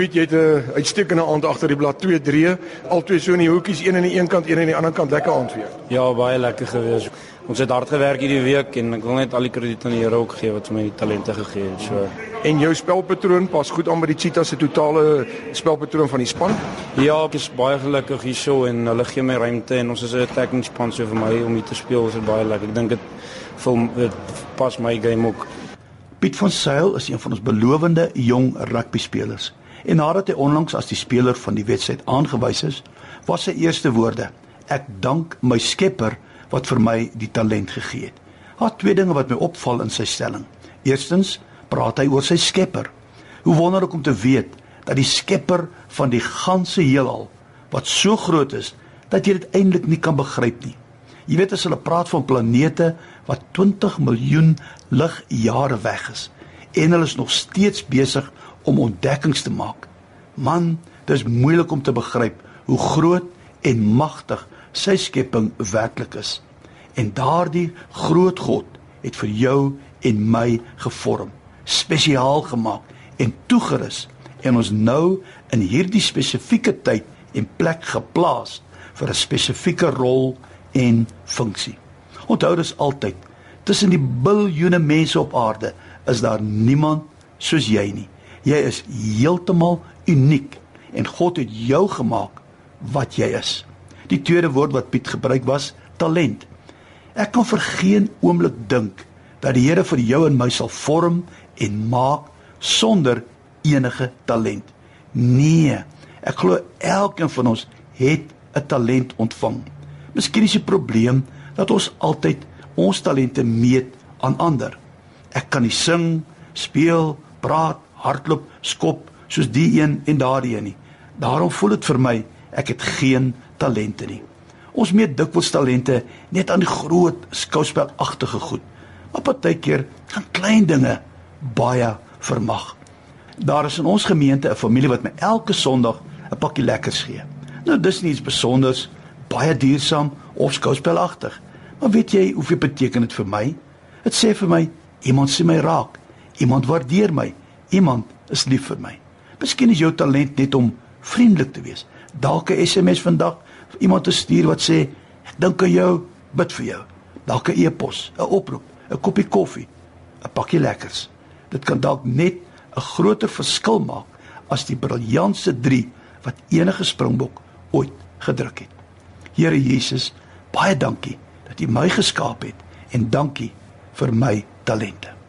Piet, jy het 'n uitstekende aand agter die blad 2 3, al twee so in die hoekies, een aan die een kant, een aan die ander kant, lekker aand vir jou. Ja, baie lekker gewees. Ons het hard gewerk hierdie week en ek wil net al die krediet aan die Here ook gee wat vir my die talente gegee het. So En jou spelpatroon pas goed aan by die Cheetahs se totale spelpatroon van die span. ja, ek is baie gelukkig hierso en hulle gee my ruimte en ons is 'n attacking span so vir my om hier te speel is dit baie lekker. Ek dink dit vul dit pas my game ook. Piet van Sail is een van ons belowende jong rugbyspelers. En nadat hy onlangs as die speler van die wedstryd aangewys is, was sy eerste woorde: "Ek dank my Skepper wat vir my die talent gegee het." Daar twee dinge wat my opval in sy stelling. Eerstens, praat hy oor sy Skepper. Hoe wonderlik om te weet dat die Skepper van die ganse heelal wat so groot is dat jy dit eintlik nie kan begryp nie. Jy weet as hulle praat van planete wat 20 miljoen ligjare weg is en hulle is nog steeds besig om ontdekkings te maak. Man, dis moeilik om te begryp hoe groot en magtig sy skepping werklik is. En daardie groot God het vir jou en my gevorm, spesiaal gemaak en toegerus en ons nou in hierdie spesifieke tyd en plek geplaas vir 'n spesifieke rol en funksie. Onthou dis altyd tussen die biljoene mense op aarde is daar niemand soos jy nie. Jy is heeltemal uniek en God het jou gemaak wat jy is. Die tweede woord wat Piet gebruik was talent. Ek kan vir geen oomblik dink dat die Here vir jou en my sal vorm en maak sonder enige talent. Nee, ek glo elkeen van ons het 'n talent ontvang. Miskien is die probleem dat ons altyd ons talente meet aan ander. Ek kan nie sing, speel, praat, hardloop, skop soos die een en daardie een nie. Daarom voel dit vir my ek het geen talente nie. Ons meet dikwels talente net aan die groot skouspelagtige goed. Maar partykeer gaan klein dinge baie vermag. Daar is in ons gemeente 'n familie wat my elke Sondag 'n pakkie lekkers gee. Nou dis nie iets besonders, baie duursaam of skouspelagtig. Maar weet jy hoeveel beteken dit vir my? Dit sê vir my iemand sien my raak. Iemand waardeer my. Iemand is lief vir my. Miskien is jou talent net om vriendelik te wees. Dalk 'n SMS vandag vir iemand te stuur wat sê ek dink aan jou, bid vir jou. Dalk 'n e-pos, 'n oproep, 'n koppie koffie, 'n pakkie lekkers. Dit kan dalk net 'n groter verskil maak as die briljantste 3 wat enige springbok ooit gedruk het. Here Jesus, baie dankie dat U my geskaap het en dankie vir my talente.